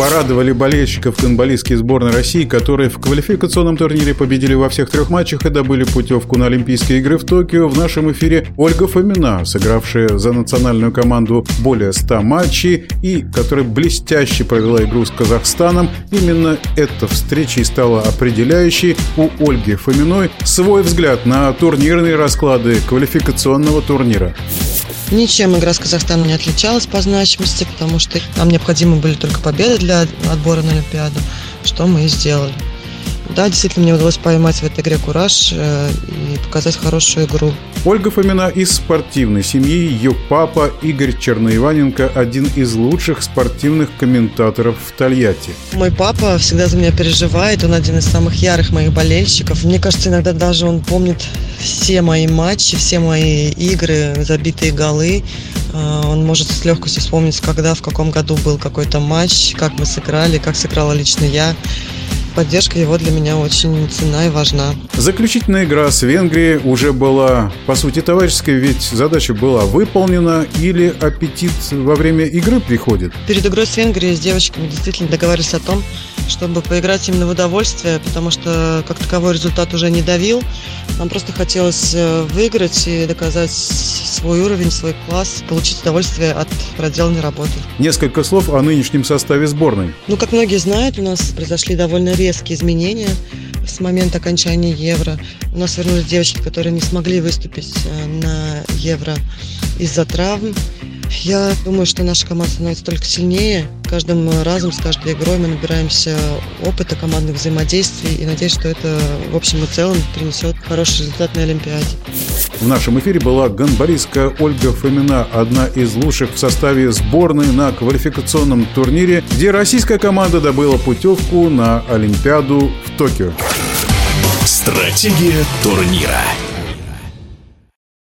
Порадовали болельщиков футболистские сборной России, которые в квалификационном турнире победили во всех трех матчах и добыли путевку на Олимпийские игры в Токио. В нашем эфире Ольга Фомина, сыгравшая за национальную команду более 100 матчей и которая блестяще провела игру с Казахстаном. Именно эта встреча и стала определяющей у Ольги Фоминой свой взгляд на турнирные расклады квалификационного турнира. Ничем игра с Казахстаном не отличалась по значимости, потому что нам необходимы были только победы для отбора на Олимпиаду, что мы и сделали. Да, действительно, мне удалось поймать в этой игре кураж э, и показать хорошую игру. Ольга Фомина из спортивной семьи. Ее папа Игорь Черноиваненко – один из лучших спортивных комментаторов в Тольятти. Мой папа всегда за меня переживает. Он один из самых ярых моих болельщиков. Мне кажется, иногда даже он помнит все мои матчи, все мои игры, забитые голы. Э, он может с легкостью вспомнить, когда, в каком году был какой-то матч, как мы сыграли, как сыграла лично я поддержка его для меня очень ценна и важна. Заключительная игра с Венгрией уже была, по сути, товарищеской, ведь задача была выполнена или аппетит во время игры приходит? Перед игрой с Венгрией с девочками действительно договорились о том, чтобы поиграть именно в удовольствие, потому что как таковой результат уже не давил. Нам просто хотелось э, выиграть и доказать свой уровень, свой класс, получить удовольствие от проделанной работы. Несколько слов о нынешнем составе сборной. Ну, как многие знают, у нас произошли довольно резкие изменения с момента окончания Евро. У нас вернулись девочки, которые не смогли выступить э, на Евро из-за травм. Я думаю, что наша команда становится только сильнее. Каждым разом, с каждой игрой мы набираемся опыта командных взаимодействий и надеюсь, что это в общем и целом принесет хороший результат на Олимпиаде. В нашем эфире была гонболистка Ольга Фомина, одна из лучших в составе сборной на квалификационном турнире, где российская команда добыла путевку на Олимпиаду в Токио. Стратегия турнира.